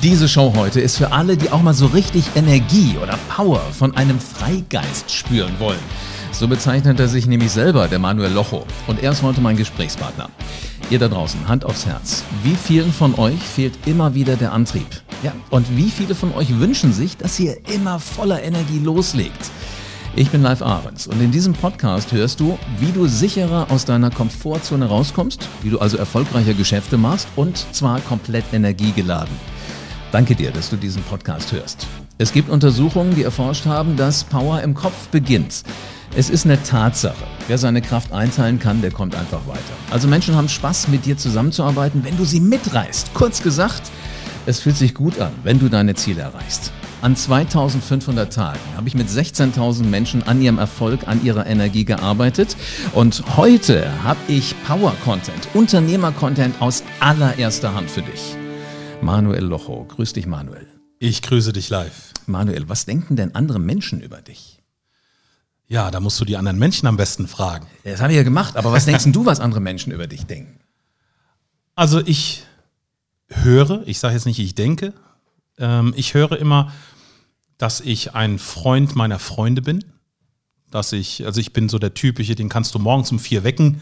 Diese Show heute ist für alle, die auch mal so richtig Energie oder Power von einem Freigeist spüren wollen. So bezeichnet er sich nämlich selber, der Manuel Locho. Und er ist heute mein Gesprächspartner. Ihr da draußen, Hand aufs Herz. Wie vielen von euch fehlt immer wieder der Antrieb? Ja, und wie viele von euch wünschen sich, dass ihr immer voller Energie loslegt? Ich bin Live Ahrens und in diesem Podcast hörst du, wie du sicherer aus deiner Komfortzone rauskommst, wie du also erfolgreicher Geschäfte machst und zwar komplett energiegeladen. Danke dir, dass du diesen Podcast hörst. Es gibt Untersuchungen, die erforscht haben, dass Power im Kopf beginnt. Es ist eine Tatsache. Wer seine Kraft einteilen kann, der kommt einfach weiter. Also Menschen haben Spaß, mit dir zusammenzuarbeiten, wenn du sie mitreißt. Kurz gesagt, es fühlt sich gut an, wenn du deine Ziele erreichst. An 2500 Tagen habe ich mit 16.000 Menschen an ihrem Erfolg, an ihrer Energie gearbeitet. Und heute habe ich Power-Content, Unternehmer-Content aus allererster Hand für dich. Manuel Locho. Grüß dich, Manuel. Ich grüße dich live. Manuel, was denken denn andere Menschen über dich? Ja, da musst du die anderen Menschen am besten fragen. Das habe ich ja gemacht, aber was denkst du, was andere Menschen über dich denken? Also ich höre, ich sage jetzt nicht, ich denke, ähm, ich höre immer, dass ich ein Freund meiner Freunde bin. Dass ich, also ich bin so der typische, den kannst du morgens um vier wecken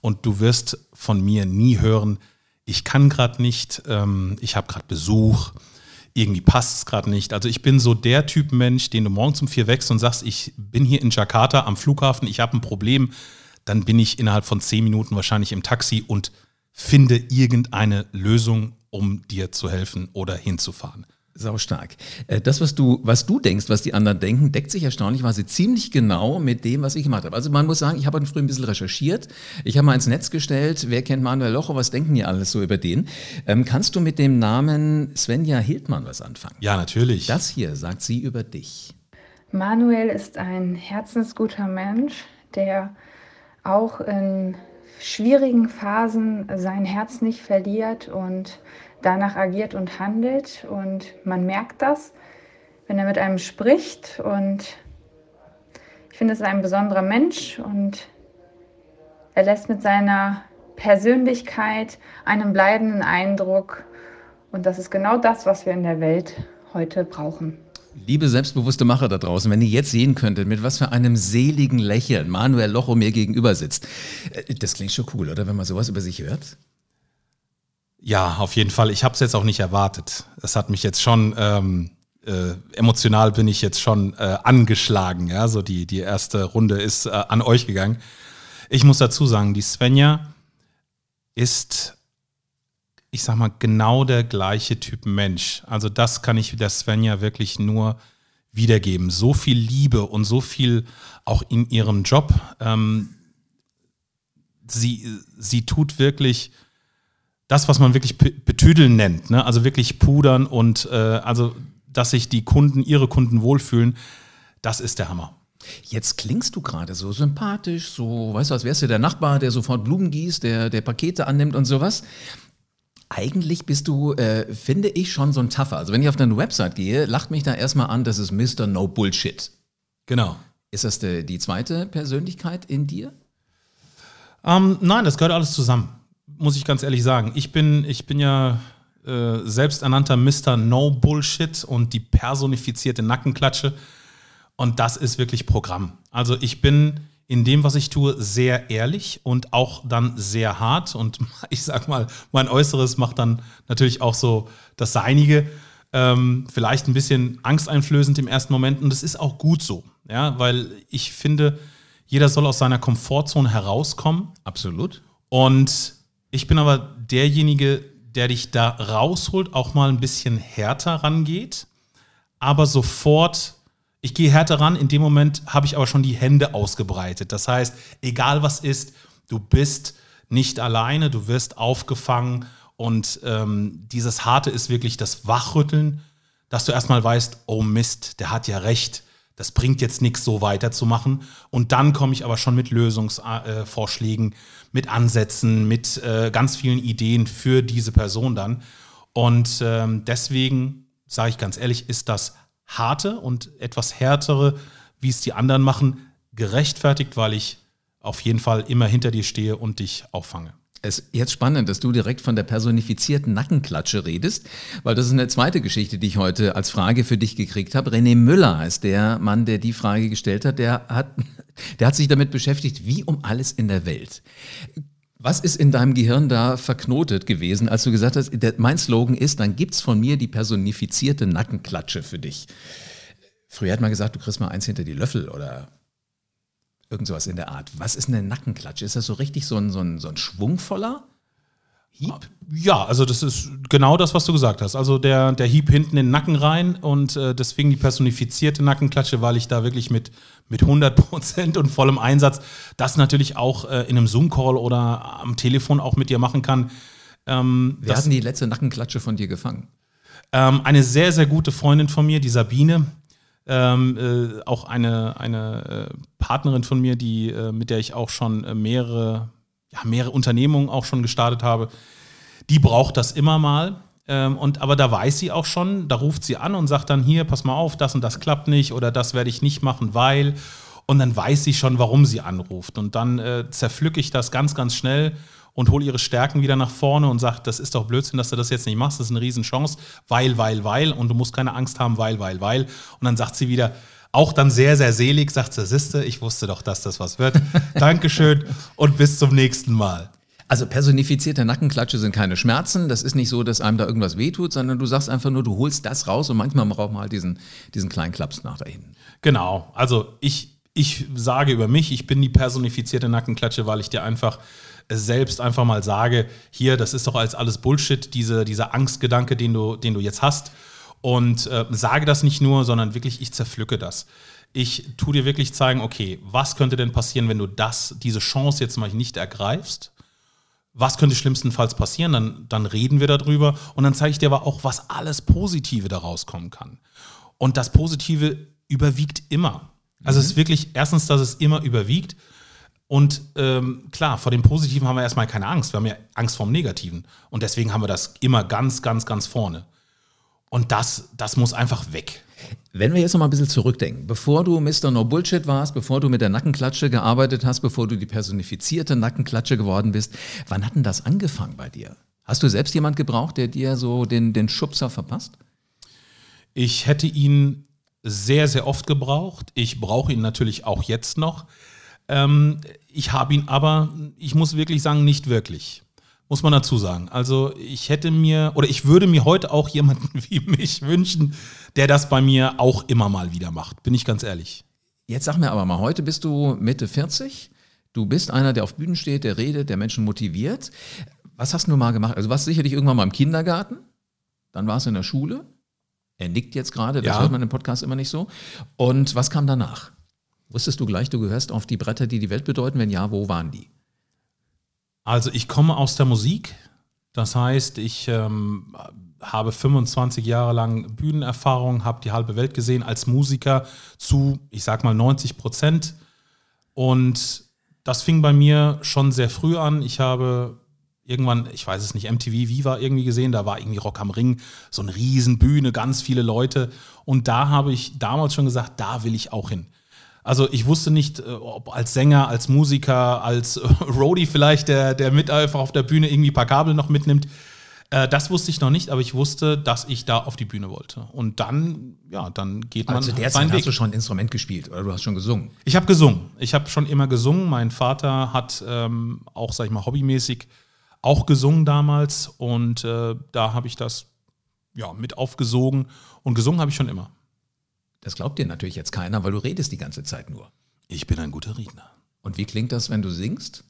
und du wirst von mir nie hören, ich kann gerade nicht, ähm, ich habe gerade Besuch, irgendwie passt es gerade nicht. Also ich bin so der Typ Mensch, den du morgens um vier wächst und sagst, ich bin hier in Jakarta am Flughafen, ich habe ein Problem, dann bin ich innerhalb von zehn Minuten wahrscheinlich im Taxi und finde irgendeine Lösung, um dir zu helfen oder hinzufahren. Sau stark. Äh, das, was du, was du denkst, was die anderen denken, deckt sich erstaunlicherweise ziemlich genau mit dem, was ich gemacht habe. Also man muss sagen, ich habe früh ein bisschen recherchiert. Ich habe mal ins Netz gestellt, wer kennt Manuel Locho, was denken die alles so über den? Ähm, kannst du mit dem Namen Svenja Hildmann was anfangen? Ja, natürlich. Das hier sagt sie über dich. Manuel ist ein herzensguter Mensch, der auch in schwierigen Phasen sein Herz nicht verliert und danach agiert und handelt. Und man merkt das, wenn er mit einem spricht. Und ich finde, es ist ein besonderer Mensch und er lässt mit seiner Persönlichkeit einen bleibenden Eindruck. Und das ist genau das, was wir in der Welt heute brauchen. Liebe selbstbewusste Macher da draußen, wenn ihr jetzt sehen könntet, mit was für einem seligen Lächeln Manuel Locho mir gegenüber sitzt. Äh, das klingt schon cool, oder? Wenn man sowas über sich hört. Ja, auf jeden Fall. Ich habe es jetzt auch nicht erwartet. Es hat mich jetzt schon ähm, äh, emotional bin ich jetzt schon äh, angeschlagen. Ja, so die die erste Runde ist äh, an euch gegangen. Ich muss dazu sagen, die Svenja ist, ich sag mal, genau der gleiche Typ Mensch. Also das kann ich der Svenja wirklich nur wiedergeben. So viel Liebe und so viel auch in ihrem Job. Ähm, sie sie tut wirklich das, was man wirklich betüdeln nennt, ne? also wirklich pudern und äh, also, dass sich die Kunden, ihre Kunden wohlfühlen, das ist der Hammer. Jetzt klingst du gerade so sympathisch, so, weißt du, als wärst du der Nachbar, der sofort Blumen gießt, der, der Pakete annimmt und sowas. Eigentlich bist du, äh, finde ich, schon so ein Tougher. Also wenn ich auf deine Website gehe, lacht mich da erstmal an, das ist Mr. No Bullshit. Genau. Ist das die, die zweite Persönlichkeit in dir? Ähm, nein, das gehört alles zusammen muss ich ganz ehrlich sagen. Ich bin, ich bin ja äh, selbsternannter Mr. No Bullshit und die personifizierte Nackenklatsche. Und das ist wirklich Programm. Also ich bin in dem, was ich tue, sehr ehrlich und auch dann sehr hart. Und ich sag mal, mein Äußeres macht dann natürlich auch so das Seinige. Ähm, vielleicht ein bisschen angsteinflößend im ersten Moment. Und das ist auch gut so. Ja, weil ich finde, jeder soll aus seiner Komfortzone herauskommen. Absolut. Und ich bin aber derjenige, der dich da rausholt, auch mal ein bisschen härter rangeht, aber sofort, ich gehe härter ran, in dem Moment habe ich aber schon die Hände ausgebreitet. Das heißt, egal was ist, du bist nicht alleine, du wirst aufgefangen und ähm, dieses Harte ist wirklich das Wachrütteln, dass du erstmal weißt, oh Mist, der hat ja recht das bringt jetzt nichts, so weiterzumachen. Und dann komme ich aber schon mit Lösungsvorschlägen, mit Ansätzen, mit äh, ganz vielen Ideen für diese Person dann. Und ähm, deswegen sage ich ganz ehrlich, ist das harte und etwas härtere, wie es die anderen machen, gerechtfertigt, weil ich auf jeden Fall immer hinter dir stehe und dich auffange. Es ist jetzt spannend, dass du direkt von der personifizierten Nackenklatsche redest, weil das ist eine zweite Geschichte, die ich heute als Frage für dich gekriegt habe. René Müller ist der Mann, der die Frage gestellt hat. Der hat, der hat sich damit beschäftigt, wie um alles in der Welt. Was ist in deinem Gehirn da verknotet gewesen, als du gesagt hast, der, mein Slogan ist, dann gibt's von mir die personifizierte Nackenklatsche für dich. Früher hat man gesagt, du kriegst mal eins hinter die Löffel oder Irgend sowas in der Art. Was ist eine Nackenklatsche? Ist das so richtig so ein, so ein, so ein schwungvoller Hieb? Ja, also das ist genau das, was du gesagt hast. Also der, der Hieb hinten in den Nacken rein und äh, deswegen die personifizierte Nackenklatsche, weil ich da wirklich mit, mit 100 Prozent und vollem Einsatz das natürlich auch äh, in einem Zoom-Call oder am Telefon auch mit dir machen kann. Ähm, Wer hat denn die letzte Nackenklatsche von dir gefangen? Ähm, eine sehr, sehr gute Freundin von mir, die Sabine, ähm, äh, auch eine, eine äh, Partnerin von mir, die, äh, mit der ich auch schon äh, mehrere, ja, mehrere Unternehmungen auch schon gestartet habe, die braucht das immer mal. Ähm, und, aber da weiß sie auch schon, da ruft sie an und sagt dann hier, pass mal auf, das und das klappt nicht oder das werde ich nicht machen, weil. Und dann weiß sie schon, warum sie anruft. Und dann äh, zerpflücke ich das ganz, ganz schnell und hole ihre Stärken wieder nach vorne und sagt, das ist doch Blödsinn, dass du das jetzt nicht machst, das ist eine Riesenchance, weil, weil, weil und du musst keine Angst haben, weil, weil, weil. Und dann sagt sie wieder, auch dann sehr, sehr selig, sagt sie, Siste, ich wusste doch, dass das was wird. Dankeschön und bis zum nächsten Mal. Also personifizierte Nackenklatsche sind keine Schmerzen. Das ist nicht so, dass einem da irgendwas wehtut, sondern du sagst einfach nur, du holst das raus und manchmal braucht man halt diesen, diesen kleinen Klaps nach da hinten. Genau. Also ich, ich sage über mich, ich bin die personifizierte Nackenklatsche, weil ich dir einfach selbst einfach mal sage, hier, das ist doch als alles Bullshit, diese, dieser Angstgedanke, den du, den du jetzt hast. Und äh, sage das nicht nur, sondern wirklich, ich zerpflücke das. Ich tue dir wirklich zeigen, okay, was könnte denn passieren, wenn du das, diese Chance jetzt mal nicht ergreifst? Was könnte schlimmstenfalls passieren? Dann, dann reden wir darüber und dann zeige ich dir aber auch, was alles Positive daraus kommen kann. Und das Positive überwiegt immer. Also mhm. es ist wirklich erstens, dass es immer überwiegt und ähm, klar, vor dem Positiven haben wir erstmal keine Angst. Wir haben ja Angst vor dem Negativen. Und deswegen haben wir das immer ganz, ganz, ganz vorne. Und das, das muss einfach weg. Wenn wir jetzt noch mal ein bisschen zurückdenken, bevor du Mr. No Bullshit warst, bevor du mit der Nackenklatsche gearbeitet hast, bevor du die personifizierte Nackenklatsche geworden bist, wann hat denn das angefangen bei dir? Hast du selbst jemand gebraucht, der dir so den, den Schubser verpasst? Ich hätte ihn sehr, sehr oft gebraucht. Ich brauche ihn natürlich auch jetzt noch. Ähm, ich habe ihn aber, ich muss wirklich sagen, nicht wirklich. Muss man dazu sagen. Also ich hätte mir, oder ich würde mir heute auch jemanden wie mich wünschen, der das bei mir auch immer mal wieder macht. Bin ich ganz ehrlich. Jetzt sag mir aber mal, heute bist du Mitte 40. Du bist einer, der auf Bühnen steht, der redet, der Menschen motiviert. Was hast du mal gemacht? Also warst du sicherlich irgendwann mal im Kindergarten, dann warst du in der Schule. Er nickt jetzt gerade, das ja. hört man im Podcast immer nicht so. Und was kam danach? Wusstest du gleich, du gehörst auf die Bretter, die die Welt bedeuten? Wenn ja, wo waren die? Also ich komme aus der Musik. Das heißt, ich ähm, habe 25 Jahre lang Bühnenerfahrung, habe die halbe Welt gesehen als Musiker zu, ich sag mal, 90 Prozent. Und das fing bei mir schon sehr früh an. Ich habe irgendwann, ich weiß es nicht, MTV Viva irgendwie gesehen, da war irgendwie Rock am Ring, so eine Riesenbühne, ganz viele Leute. Und da habe ich damals schon gesagt, da will ich auch hin. Also ich wusste nicht, äh, ob als Sänger, als Musiker, als Roadie vielleicht, der, der mit einfach auf der Bühne irgendwie ein paar Kabel noch mitnimmt. Äh, das wusste ich noch nicht, aber ich wusste, dass ich da auf die Bühne wollte. Und dann, ja, dann geht man. Also der Zeit hast du schon ein Instrument gespielt oder du hast schon gesungen? Ich habe gesungen. Ich habe schon immer gesungen. Mein Vater hat ähm, auch, sag ich mal, hobbymäßig auch gesungen damals. Und äh, da habe ich das ja, mit aufgesogen. Und gesungen habe ich schon immer. Das glaubt dir natürlich jetzt keiner, weil du redest die ganze Zeit nur. Ich bin ein guter Redner. Und wie klingt das, wenn du singst?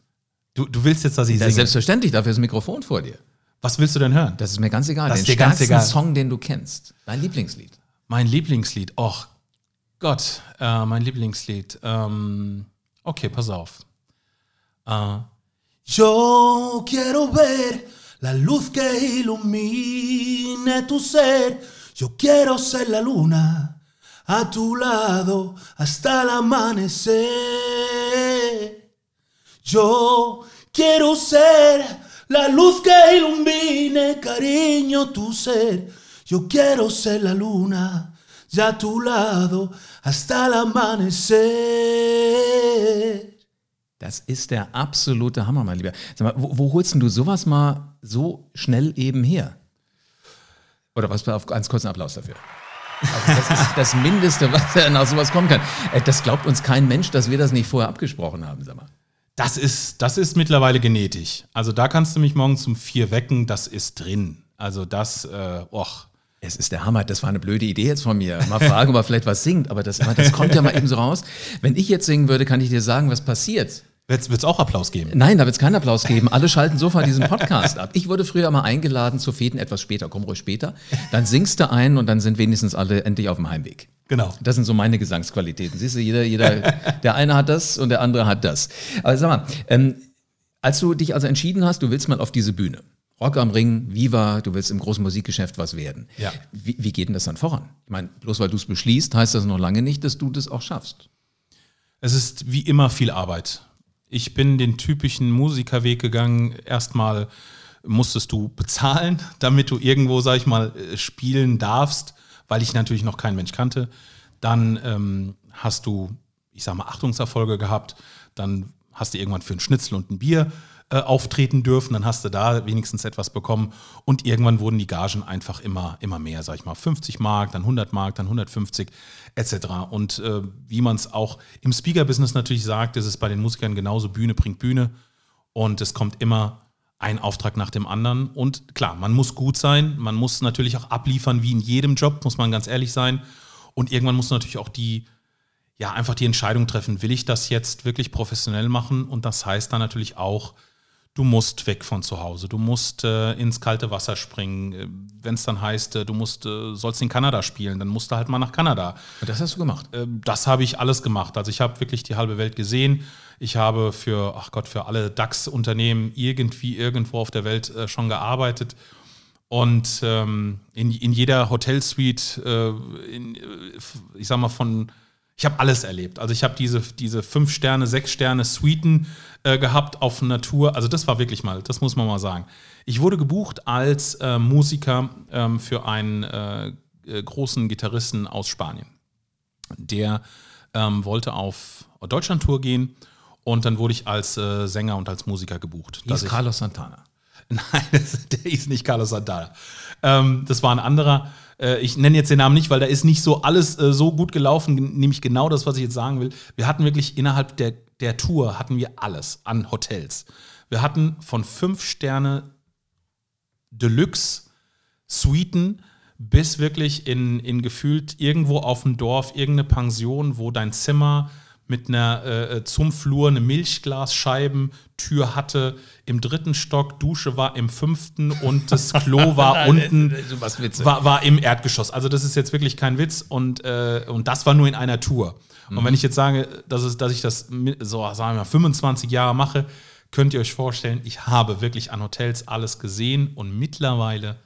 Du, du willst jetzt, dass ich singe? Selbstverständlich, dafür ist das Mikrofon vor dir. Was willst du denn hören? Das ist mir ganz egal. Das den ist dir ganz egal. Song, den du kennst. Dein Lieblingslied. Mein Lieblingslied. Och Gott, äh, mein Lieblingslied. Ähm, okay, pass auf. Uh, Yo quiero ver la luz que ilumine tu ser. Yo quiero ser la luna. A tu lado hasta el amanecer. Yo quiero ser la luz que ilumine, cariño, tu ser. Yo quiero ser la luna, ya a tu lado hasta el amanecer. Das ist der absolute Hammer, mein Lieber. Sag mal, wo, wo holst denn du sowas mal so schnell eben her? Oder was auf ganz kurzen Applaus dafür. Also das ist das Mindeste, was nach sowas kommen kann. Äh, das glaubt uns kein Mensch, dass wir das nicht vorher abgesprochen haben, sag mal. Das ist, das ist mittlerweile genetisch. Also da kannst du mich morgens um vier wecken, das ist drin. Also das, äh, och. Es ist der Hammer, das war eine blöde Idee jetzt von mir. Mal fragen, ob er vielleicht was singt, aber das, das kommt ja mal eben so raus. Wenn ich jetzt singen würde, kann ich dir sagen, was passiert. Wird es auch Applaus geben? Nein, da wird es keinen Applaus geben. Alle schalten sofort diesen Podcast ab. Ich wurde früher mal eingeladen zu Feten etwas später. Komm ruhig später. Dann singst du ein und dann sind wenigstens alle endlich auf dem Heimweg. Genau. Das sind so meine Gesangsqualitäten. Siehst du, jeder, jeder, der eine hat das und der andere hat das. Aber sag mal, ähm, als du dich also entschieden hast, du willst mal auf diese Bühne. Rock am Ring, Viva, du willst im großen Musikgeschäft was werden. Ja. Wie, wie geht denn das dann voran? Ich meine, bloß weil du es beschließt, heißt das noch lange nicht, dass du das auch schaffst. Es ist wie immer viel Arbeit. Ich bin den typischen Musikerweg gegangen. Erstmal musstest du bezahlen, damit du irgendwo, sag ich mal, äh, spielen darfst, weil ich natürlich noch keinen Mensch kannte. Dann ähm, hast du, ich sag mal, Achtungserfolge gehabt. Dann hast du irgendwann für einen Schnitzel und ein Bier äh, auftreten dürfen, dann hast du da wenigstens etwas bekommen. Und irgendwann wurden die Gagen einfach immer, immer mehr, sag ich mal, 50 Mark, dann 100 Mark, dann 150 etc. Und äh, wie man es auch im Speaker-Business natürlich sagt, ist es bei den Musikern genauso, Bühne bringt Bühne. Und es kommt immer ein Auftrag nach dem anderen. Und klar, man muss gut sein, man muss natürlich auch abliefern, wie in jedem Job, muss man ganz ehrlich sein. Und irgendwann muss natürlich auch die ja, einfach die Entscheidung treffen, will ich das jetzt wirklich professionell machen? Und das heißt dann natürlich auch, du musst weg von zu Hause, du musst äh, ins kalte Wasser springen. Äh, Wenn es dann heißt, äh, du musst, äh, sollst in Kanada spielen, dann musst du halt mal nach Kanada. Und das hast du gemacht? Ähm, das habe ich alles gemacht. Also ich habe wirklich die halbe Welt gesehen. Ich habe für, ach Gott, für alle DAX-Unternehmen irgendwie irgendwo auf der Welt äh, schon gearbeitet. Und ähm, in, in jeder Hotelsuite, äh, in, ich sag mal, von ich habe alles erlebt. Also ich habe diese, diese fünf Sterne, sechs Sterne Suiten äh, gehabt auf Natur. Also das war wirklich mal, das muss man mal sagen. Ich wurde gebucht als äh, Musiker ähm, für einen äh, äh großen Gitarristen aus Spanien. Der ähm, wollte auf Deutschland-Tour gehen und dann wurde ich als äh, Sänger und als Musiker gebucht. Hieß Carlos Santana. Nein, der hieß nicht Carlos Santana. Ähm, das war ein anderer äh, ich nenne jetzt den Namen nicht, weil da ist nicht so alles äh, so gut gelaufen, nämlich genau das, was ich jetzt sagen will. Wir hatten wirklich innerhalb der, der Tour hatten wir alles an Hotels. Wir hatten von fünf Sterne Deluxe Suiten bis wirklich in, in gefühlt irgendwo auf dem Dorf irgendeine Pension, wo dein Zimmer mit einer äh, äh, zum Flur eine Milchglasscheibentür hatte, im dritten Stock, Dusche war im fünften und das Klo war unten, war, war im Erdgeschoss. Also das ist jetzt wirklich kein Witz und, äh, und das war nur in einer Tour. Mhm. Und wenn ich jetzt sage, dass, es, dass ich das so, sagen wir mal, 25 Jahre mache, könnt ihr euch vorstellen, ich habe wirklich an Hotels alles gesehen und mittlerweile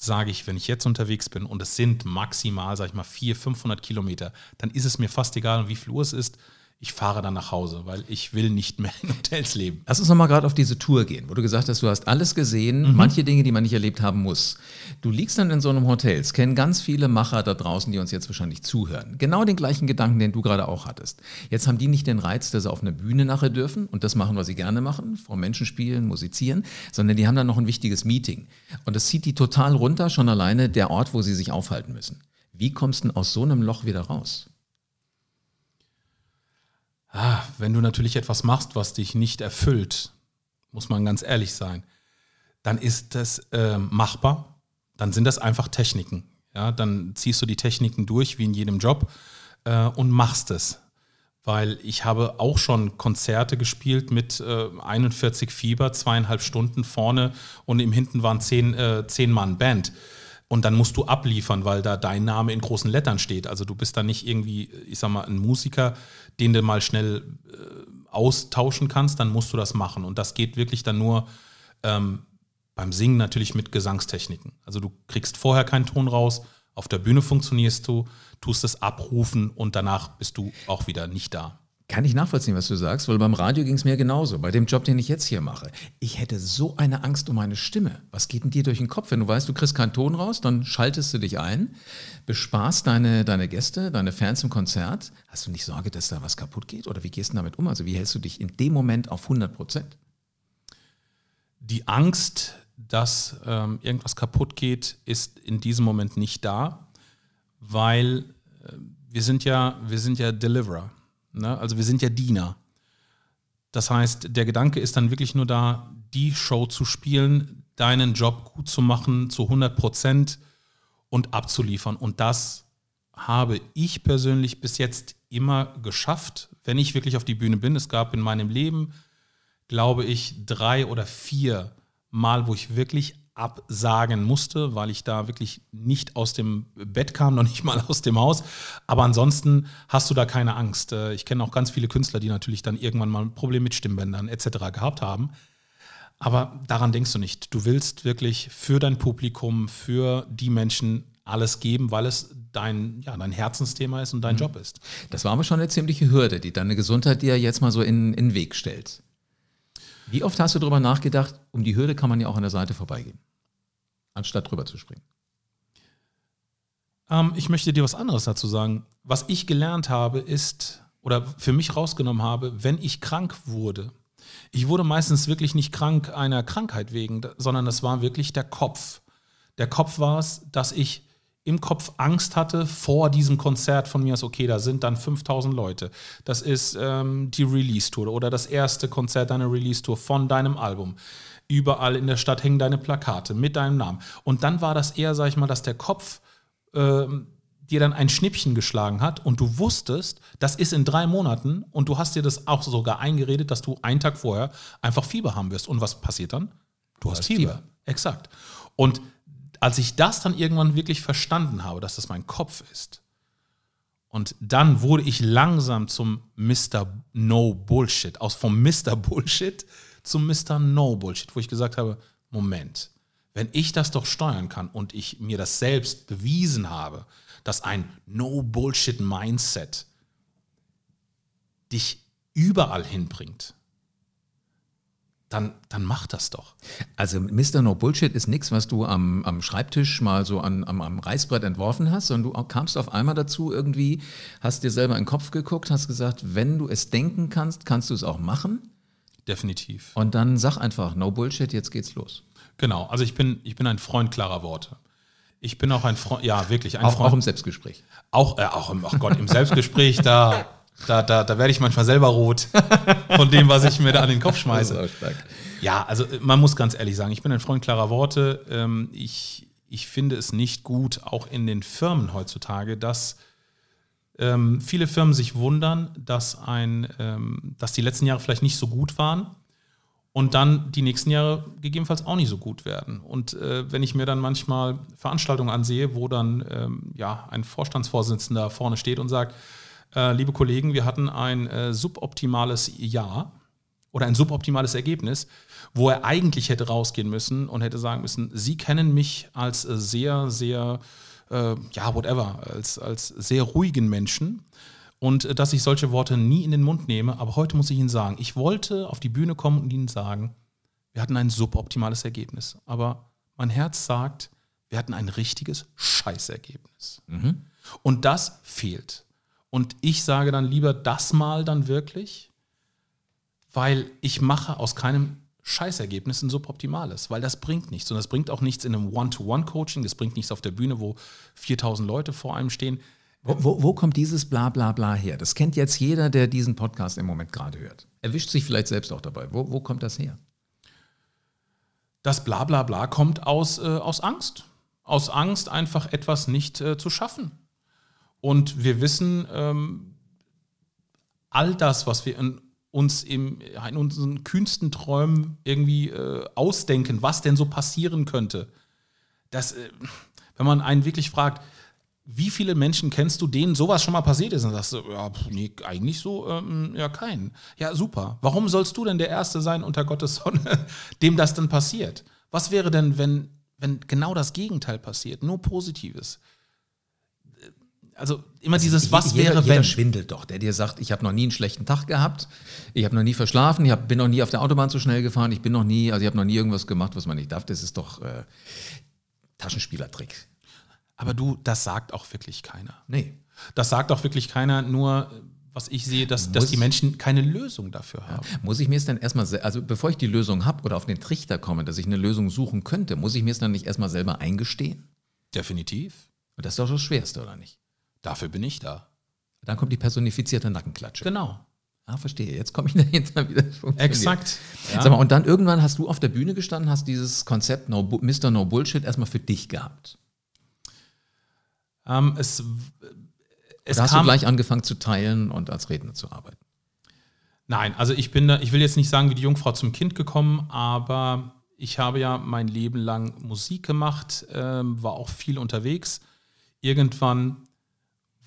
sage ich, wenn ich jetzt unterwegs bin und es sind maximal, sage ich mal, 400, 500 Kilometer, dann ist es mir fast egal, wie viel Uhr es ist. Ich fahre dann nach Hause, weil ich will nicht mehr in Hotels leben. Lass uns nochmal gerade auf diese Tour gehen, wo du gesagt hast, du hast alles gesehen, mhm. manche Dinge, die man nicht erlebt haben muss. Du liegst dann in so einem Hotel, es kennen ganz viele Macher da draußen, die uns jetzt wahrscheinlich zuhören. Genau den gleichen Gedanken, den du gerade auch hattest. Jetzt haben die nicht den Reiz, dass sie auf eine Bühne nachher dürfen und das machen, was sie gerne machen, vor Menschen spielen, musizieren, sondern die haben dann noch ein wichtiges Meeting. Und das zieht die total runter, schon alleine der Ort, wo sie sich aufhalten müssen. Wie kommst du denn aus so einem Loch wieder raus? Ah, wenn du natürlich etwas machst, was dich nicht erfüllt, muss man ganz ehrlich sein, dann ist das äh, machbar. Dann sind das einfach Techniken. Ja, dann ziehst du die Techniken durch, wie in jedem Job, äh, und machst es. Weil ich habe auch schon Konzerte gespielt mit äh, 41 Fieber, zweieinhalb Stunden vorne und im Hinten waren zehn, äh, zehn Mann Band. Und dann musst du abliefern, weil da dein Name in großen Lettern steht. Also du bist dann nicht irgendwie, ich sag mal, ein Musiker, den du mal schnell äh, austauschen kannst, dann musst du das machen. Und das geht wirklich dann nur ähm, beim Singen natürlich mit Gesangstechniken. Also du kriegst vorher keinen Ton raus, auf der Bühne funktionierst du, tust es abrufen und danach bist du auch wieder nicht da. Kann ich nachvollziehen, was du sagst, weil beim Radio ging es mir genauso. Bei dem Job, den ich jetzt hier mache. Ich hätte so eine Angst um meine Stimme. Was geht denn dir durch den Kopf? Wenn du weißt, du kriegst keinen Ton raus, dann schaltest du dich ein, bespaßt deine, deine Gäste, deine Fans im Konzert. Hast du nicht Sorge, dass da was kaputt geht? Oder wie gehst du damit um? Also wie hältst du dich in dem Moment auf 100 Prozent? Die Angst, dass ähm, irgendwas kaputt geht, ist in diesem Moment nicht da, weil äh, wir sind ja, wir sind ja Deliverer. Ne? Also wir sind ja Diener. Das heißt, der Gedanke ist dann wirklich nur da, die Show zu spielen, deinen Job gut zu machen, zu 100 Prozent und abzuliefern. Und das habe ich persönlich bis jetzt immer geschafft, wenn ich wirklich auf die Bühne bin. Es gab in meinem Leben, glaube ich, drei oder vier Mal, wo ich wirklich absagen musste, weil ich da wirklich nicht aus dem Bett kam, noch nicht mal aus dem Haus. Aber ansonsten hast du da keine Angst. Äh, ich kenne auch ganz viele Künstler, die natürlich dann irgendwann mal ein Problem mit Stimmbändern etc. gehabt haben. Aber daran denkst du nicht. Du willst wirklich für dein Publikum, für die Menschen alles geben, weil es dein, ja, dein Herzensthema ist und dein mhm. Job ist. Das war aber schon eine ziemliche Hürde, die deine Gesundheit dir jetzt mal so in, in den Weg stellt. Wie oft hast du darüber nachgedacht, um die Hürde kann man ja auch an der Seite vorbeigehen, anstatt drüber zu springen? Ähm, ich möchte dir was anderes dazu sagen. Was ich gelernt habe, ist, oder für mich rausgenommen habe, wenn ich krank wurde, ich wurde meistens wirklich nicht krank einer Krankheit wegen, sondern es war wirklich der Kopf. Der Kopf war es, dass ich im Kopf Angst hatte vor diesem Konzert von mir aus, okay, da sind dann 5000 Leute. Das ist ähm, die Release-Tour oder das erste Konzert deiner Release-Tour von deinem Album. Überall in der Stadt hängen deine Plakate mit deinem Namen. Und dann war das eher, sag ich mal, dass der Kopf ähm, dir dann ein Schnippchen geschlagen hat und du wusstest, das ist in drei Monaten und du hast dir das auch sogar eingeredet, dass du einen Tag vorher einfach Fieber haben wirst. Und was passiert dann? Du, du hast Fieber. Fieber. Exakt. Und als ich das dann irgendwann wirklich verstanden habe, dass das mein Kopf ist, und dann wurde ich langsam zum Mr. No Bullshit, aus vom Mr. Bullshit zum Mr. No Bullshit, wo ich gesagt habe, Moment, wenn ich das doch steuern kann und ich mir das selbst bewiesen habe, dass ein No Bullshit Mindset dich überall hinbringt, dann, dann mach das doch. Also Mr. No Bullshit ist nichts, was du am, am Schreibtisch mal so an, am, am Reißbrett entworfen hast, sondern du kamst auf einmal dazu irgendwie, hast dir selber in den Kopf geguckt, hast gesagt, wenn du es denken kannst, kannst du es auch machen. Definitiv. Und dann sag einfach, no Bullshit, jetzt geht's los. Genau, also ich bin, ich bin ein Freund klarer Worte. Ich bin auch ein Freund, ja wirklich ein auch, Freund. Auch im Selbstgespräch. Auch, äh, auch im, ach Gott, im Selbstgespräch, da da, da, da werde ich manchmal selber rot von dem, was ich mir da an den Kopf schmeiße. Ja, also man muss ganz ehrlich sagen, ich bin ein Freund klarer Worte. Ähm, ich, ich finde es nicht gut, auch in den Firmen heutzutage, dass ähm, viele Firmen sich wundern, dass, ein, ähm, dass die letzten Jahre vielleicht nicht so gut waren und dann die nächsten Jahre gegebenenfalls auch nicht so gut werden. Und äh, wenn ich mir dann manchmal Veranstaltungen ansehe, wo dann ähm, ja, ein Vorstandsvorsitzender vorne steht und sagt, äh, liebe Kollegen, wir hatten ein äh, suboptimales Jahr oder ein suboptimales Ergebnis, wo er eigentlich hätte rausgehen müssen und hätte sagen müssen, Sie kennen mich als äh, sehr, sehr, äh, ja, whatever, als, als sehr ruhigen Menschen und äh, dass ich solche Worte nie in den Mund nehme. Aber heute muss ich Ihnen sagen, ich wollte auf die Bühne kommen und Ihnen sagen, wir hatten ein suboptimales Ergebnis. Aber mein Herz sagt, wir hatten ein richtiges Scheißergebnis. Mhm. Und das fehlt. Und ich sage dann lieber das mal dann wirklich, weil ich mache aus keinem Scheißergebnis ein suboptimales, weil das bringt nichts. Und das bringt auch nichts in einem One-to-One-Coaching, das bringt nichts auf der Bühne, wo 4000 Leute vor einem stehen. Wo, wo, wo, kommt dieses Bla bla bla her? Das kennt jetzt jeder, der diesen Podcast im Moment gerade hört. Erwischt sich vielleicht selbst auch dabei. Wo, wo kommt das her? Das Bla bla bla kommt aus, äh, aus Angst. Aus Angst, einfach etwas nicht äh, zu schaffen. Und wir wissen, ähm, all das, was wir in uns im, in unseren kühnsten Träumen irgendwie äh, ausdenken, was denn so passieren könnte. Das, äh, wenn man einen wirklich fragt, wie viele Menschen kennst du, denen sowas schon mal passiert ist? Und sagst du, ja, nee, eigentlich so, ähm, ja, keinen. Ja, super. Warum sollst du denn der Erste sein unter Gottes Sonne, dem das dann passiert? Was wäre denn, wenn, wenn genau das Gegenteil passiert, nur Positives? Also immer dieses Was jeder, wäre jeder wenn. schwindelt doch, der dir sagt, ich habe noch nie einen schlechten Tag gehabt, ich habe noch nie verschlafen, ich hab, bin noch nie auf der Autobahn zu schnell gefahren, ich bin noch nie, also ich habe noch nie irgendwas gemacht, was man nicht darf. Das ist doch äh, Taschenspielertrick. Aber du, das sagt auch wirklich keiner. Nee. Das sagt auch wirklich keiner, nur was ich sehe, dass, dass Muss- die Menschen keine Lösung dafür haben. Muss ich mir es dann erstmal, also bevor ich die Lösung habe oder auf den Trichter komme, dass ich eine Lösung suchen könnte, muss ich mir es dann nicht erstmal selber eingestehen? Definitiv. Und das ist doch das Schwerste, oder nicht? Dafür bin ich da. Dann kommt die personifizierte Nackenklatsche. Genau. Ah, verstehe. Jetzt komme ich dahinter wieder. Exakt. Ja. Sag mal, und dann irgendwann hast du auf der Bühne gestanden, hast dieses Konzept no, Mr. No Bullshit erstmal für dich gehabt. Ähm, es es hast du gleich angefangen zu teilen und als Redner zu arbeiten. Nein, also ich bin da, ich will jetzt nicht sagen, wie die Jungfrau zum Kind gekommen, aber ich habe ja mein Leben lang Musik gemacht, ähm, war auch viel unterwegs. Irgendwann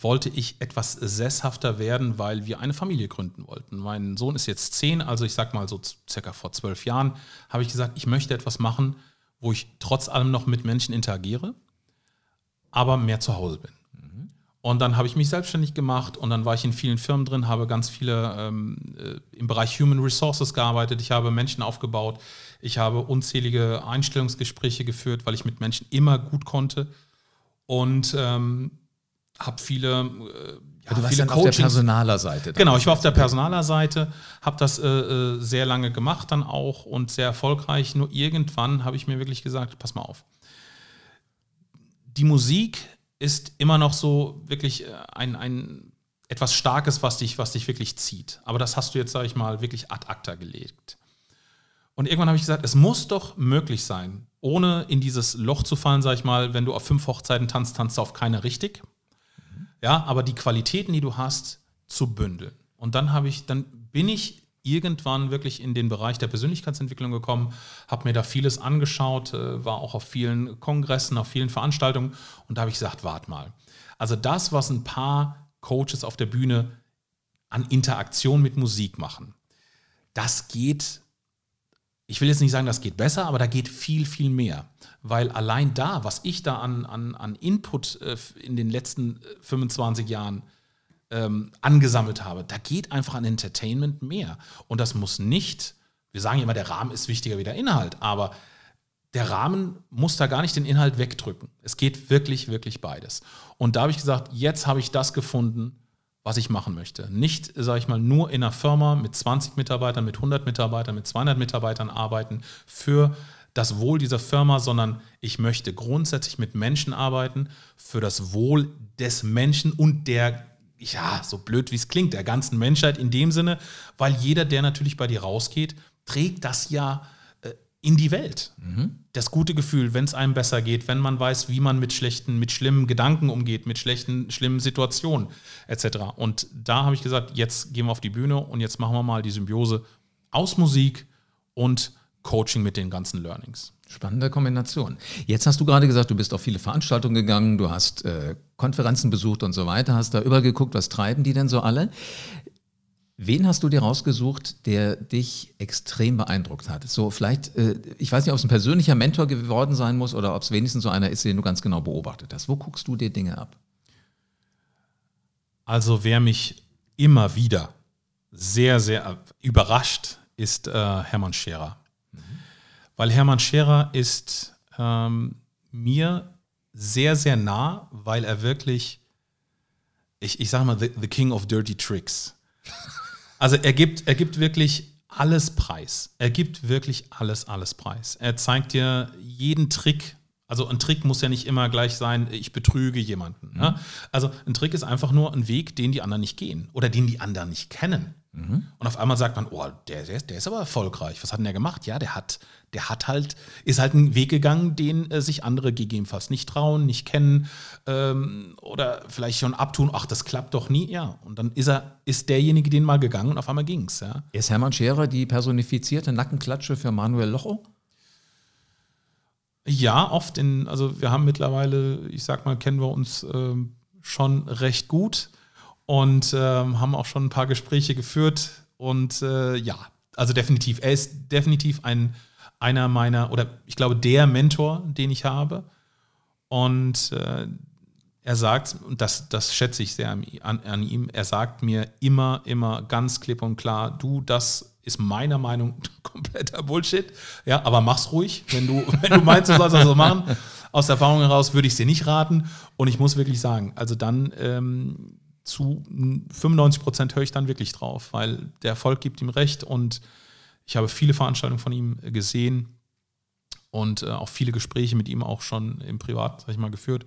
wollte ich etwas sesshafter werden, weil wir eine Familie gründen wollten. Mein Sohn ist jetzt zehn, also ich sag mal so circa vor zwölf Jahren, habe ich gesagt, ich möchte etwas machen, wo ich trotz allem noch mit Menschen interagiere, aber mehr zu Hause bin. Und dann habe ich mich selbstständig gemacht und dann war ich in vielen Firmen drin, habe ganz viele ähm, äh, im Bereich Human Resources gearbeitet. Ich habe Menschen aufgebaut. Ich habe unzählige Einstellungsgespräche geführt, weil ich mit Menschen immer gut konnte. Und ähm, habe viele, äh, ja, du warst viele dann auf der Personalerseite. Genau, ich war auf der Personalerseite, habe das äh, äh, sehr lange gemacht dann auch und sehr erfolgreich. Nur irgendwann habe ich mir wirklich gesagt, pass mal auf. Die Musik ist immer noch so wirklich äh, ein, ein etwas Starkes, was dich, was dich wirklich zieht. Aber das hast du jetzt, sage ich mal, wirklich ad acta gelegt. Und irgendwann habe ich gesagt, es muss doch möglich sein, ohne in dieses Loch zu fallen, sage ich mal, wenn du auf fünf Hochzeiten tanzt, tanzt du auf keine richtig. Ja, aber die Qualitäten, die du hast, zu bündeln. Und dann habe ich, dann bin ich irgendwann wirklich in den Bereich der Persönlichkeitsentwicklung gekommen, habe mir da vieles angeschaut, äh, war auch auf vielen Kongressen, auf vielen Veranstaltungen und da habe ich gesagt, wart mal. Also das, was ein paar Coaches auf der Bühne an Interaktion mit Musik machen, das geht ich will jetzt nicht sagen, das geht besser, aber da geht viel, viel mehr. Weil allein da, was ich da an, an, an Input äh, in den letzten äh, 25 Jahren ähm, angesammelt habe, da geht einfach an Entertainment mehr. Und das muss nicht, wir sagen immer, der Rahmen ist wichtiger wie der Inhalt, aber der Rahmen muss da gar nicht den Inhalt wegdrücken. Es geht wirklich, wirklich beides. Und da habe ich gesagt, jetzt habe ich das gefunden, was ich machen möchte. Nicht, sage ich mal, nur in einer Firma mit 20 Mitarbeitern, mit 100 Mitarbeitern, mit 200 Mitarbeitern arbeiten für das Wohl dieser Firma, sondern ich möchte grundsätzlich mit Menschen arbeiten für das Wohl des Menschen und der, ja, so blöd wie es klingt, der ganzen Menschheit in dem Sinne, weil jeder, der natürlich bei dir rausgeht, trägt das ja in die Welt. Das gute Gefühl, wenn es einem besser geht, wenn man weiß, wie man mit schlechten, mit schlimmen Gedanken umgeht, mit schlechten, schlimmen Situationen etc. Und da habe ich gesagt, jetzt gehen wir auf die Bühne und jetzt machen wir mal die Symbiose aus Musik und Coaching mit den ganzen Learnings. Spannende Kombination. Jetzt hast du gerade gesagt, du bist auf viele Veranstaltungen gegangen, du hast äh, Konferenzen besucht und so weiter, hast da übergeguckt, was treiben die denn so alle? Wen hast du dir rausgesucht, der dich extrem beeindruckt hat? So vielleicht, äh, ich weiß nicht, ob es ein persönlicher Mentor geworden sein muss oder ob es wenigstens so einer ist, den du ganz genau beobachtet hast. Wo guckst du dir Dinge ab? Also wer mich immer wieder sehr, sehr überrascht, ist äh, Hermann Scherer. Weil Hermann Scherer ist ähm, mir sehr, sehr nah, weil er wirklich, ich, ich sage mal, the, the King of Dirty Tricks. Also er gibt, er gibt wirklich alles preis. Er gibt wirklich alles, alles preis. Er zeigt dir jeden Trick. Also ein Trick muss ja nicht immer gleich sein, ich betrüge jemanden. Ne? Also ein Trick ist einfach nur ein Weg, den die anderen nicht gehen oder den die anderen nicht kennen. Und auf einmal sagt man, oh, der, der, der ist aber erfolgreich. Was hat denn der gemacht? Ja, der hat, der hat halt, ist halt einen Weg gegangen, den äh, sich andere gegebenenfalls nicht trauen, nicht kennen ähm, oder vielleicht schon abtun, ach, das klappt doch nie. Ja, und dann ist er, ist derjenige den mal gegangen und auf einmal ging's. Ja. Ist Hermann Scherer die personifizierte Nackenklatsche für Manuel Locho? Ja, oft in, also wir haben mittlerweile, ich sag mal, kennen wir uns ähm, schon recht gut und ähm, haben auch schon ein paar Gespräche geführt. Und äh, ja, also definitiv, er ist definitiv ein, einer meiner, oder ich glaube, der Mentor, den ich habe. Und äh, er sagt, und das, das schätze ich sehr an, an, ihm, er sagt mir immer, immer ganz klipp und klar, du, das ist meiner Meinung kompletter Bullshit. Ja, aber mach's ruhig, wenn du, wenn du meinst, du sollst das so machen. Aus Erfahrung heraus würde ich es dir nicht raten. Und ich muss wirklich sagen, also dann ähm, zu 95 Prozent höre ich dann wirklich drauf, weil der Erfolg gibt ihm recht und ich habe viele Veranstaltungen von ihm gesehen und äh, auch viele Gespräche mit ihm auch schon im Privat, sag ich mal, geführt.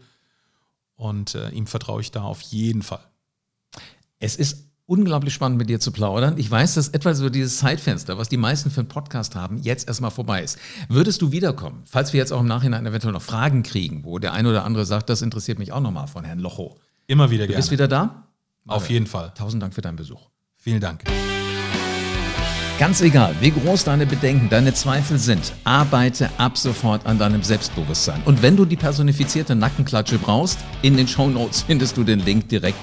Und äh, ihm vertraue ich da auf jeden Fall. Es ist unglaublich spannend, mit dir zu plaudern. Ich weiß, dass etwa so dieses Zeitfenster, was die meisten für einen Podcast haben, jetzt erstmal vorbei ist. Würdest du wiederkommen, falls wir jetzt auch im Nachhinein eventuell noch Fragen kriegen, wo der eine oder andere sagt, das interessiert mich auch nochmal von Herrn Locho? Immer wieder du gerne. bist wieder da? Auf jeden Fall. Tausend Dank für deinen Besuch. Vielen Dank. Ganz egal, wie groß deine Bedenken, deine Zweifel sind, arbeite ab sofort an deinem Selbstbewusstsein. Und wenn du die personifizierte Nackenklatsche brauchst, in den Show Notes findest du den Link direkt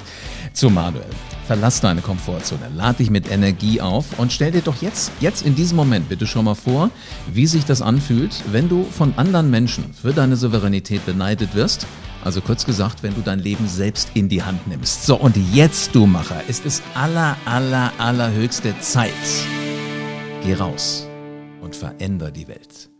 zu Manuel. Verlass deine Komfortzone, lad dich mit Energie auf und stell dir doch jetzt, jetzt in diesem Moment bitte schon mal vor, wie sich das anfühlt, wenn du von anderen Menschen für deine Souveränität beneidet wirst. Also kurz gesagt, wenn du dein Leben selbst in die Hand nimmst. So, und jetzt, du Macher, ist es aller, aller, allerhöchste Zeit. Geh raus und veränder die Welt.